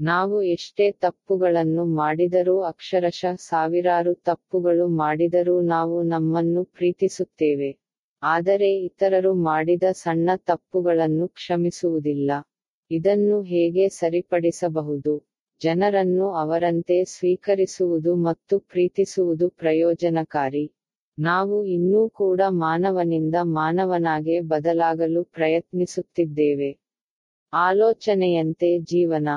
ನಾವು ಎಷ್ಟೇ ತಪ್ಪುಗಳನ್ನು ಮಾಡಿದರೂ, ಅಕ್ಷರಶಃ ಸಾವಿರಾರು ತಪ್ಪುಗಳು ಮಾಡಿದರೂ ನಾವು ನಮ್ಮನ್ನು ಪ್ರೀತಿಸುತ್ತೇವೆ. ಆದರೆ ಇತರರು ಮಾಡಿದ ಸಣ್ಣ ತಪ್ಪುಗಳನ್ನು ಕ್ಷಮಿಸುವುದಿಲ್ಲ. ಇದನ್ನು ಹೇಗೆ ಸರಿಪಡಿಸಬಹುದು? ಜನರನ್ನು ಅವರಂತೆ ಸ್ವೀಕರಿಸುವುದು ಮತ್ತು ಪ್ರೀತಿಸುವುದು ಪ್ರಯೋಜನಕಾರಿ. ನಾವು ಇನ್ನೂ ಕೂಡ ಮಾನವನಿಂದ ಮಾನವನಾಗೆ ಬದಲಾಗಲು ಪ್ರಯತ್ನಿಸುತ್ತಿದ್ದೇವೆ. ಆಲೋಚನೆಯಂತೆ ಜೀವನ.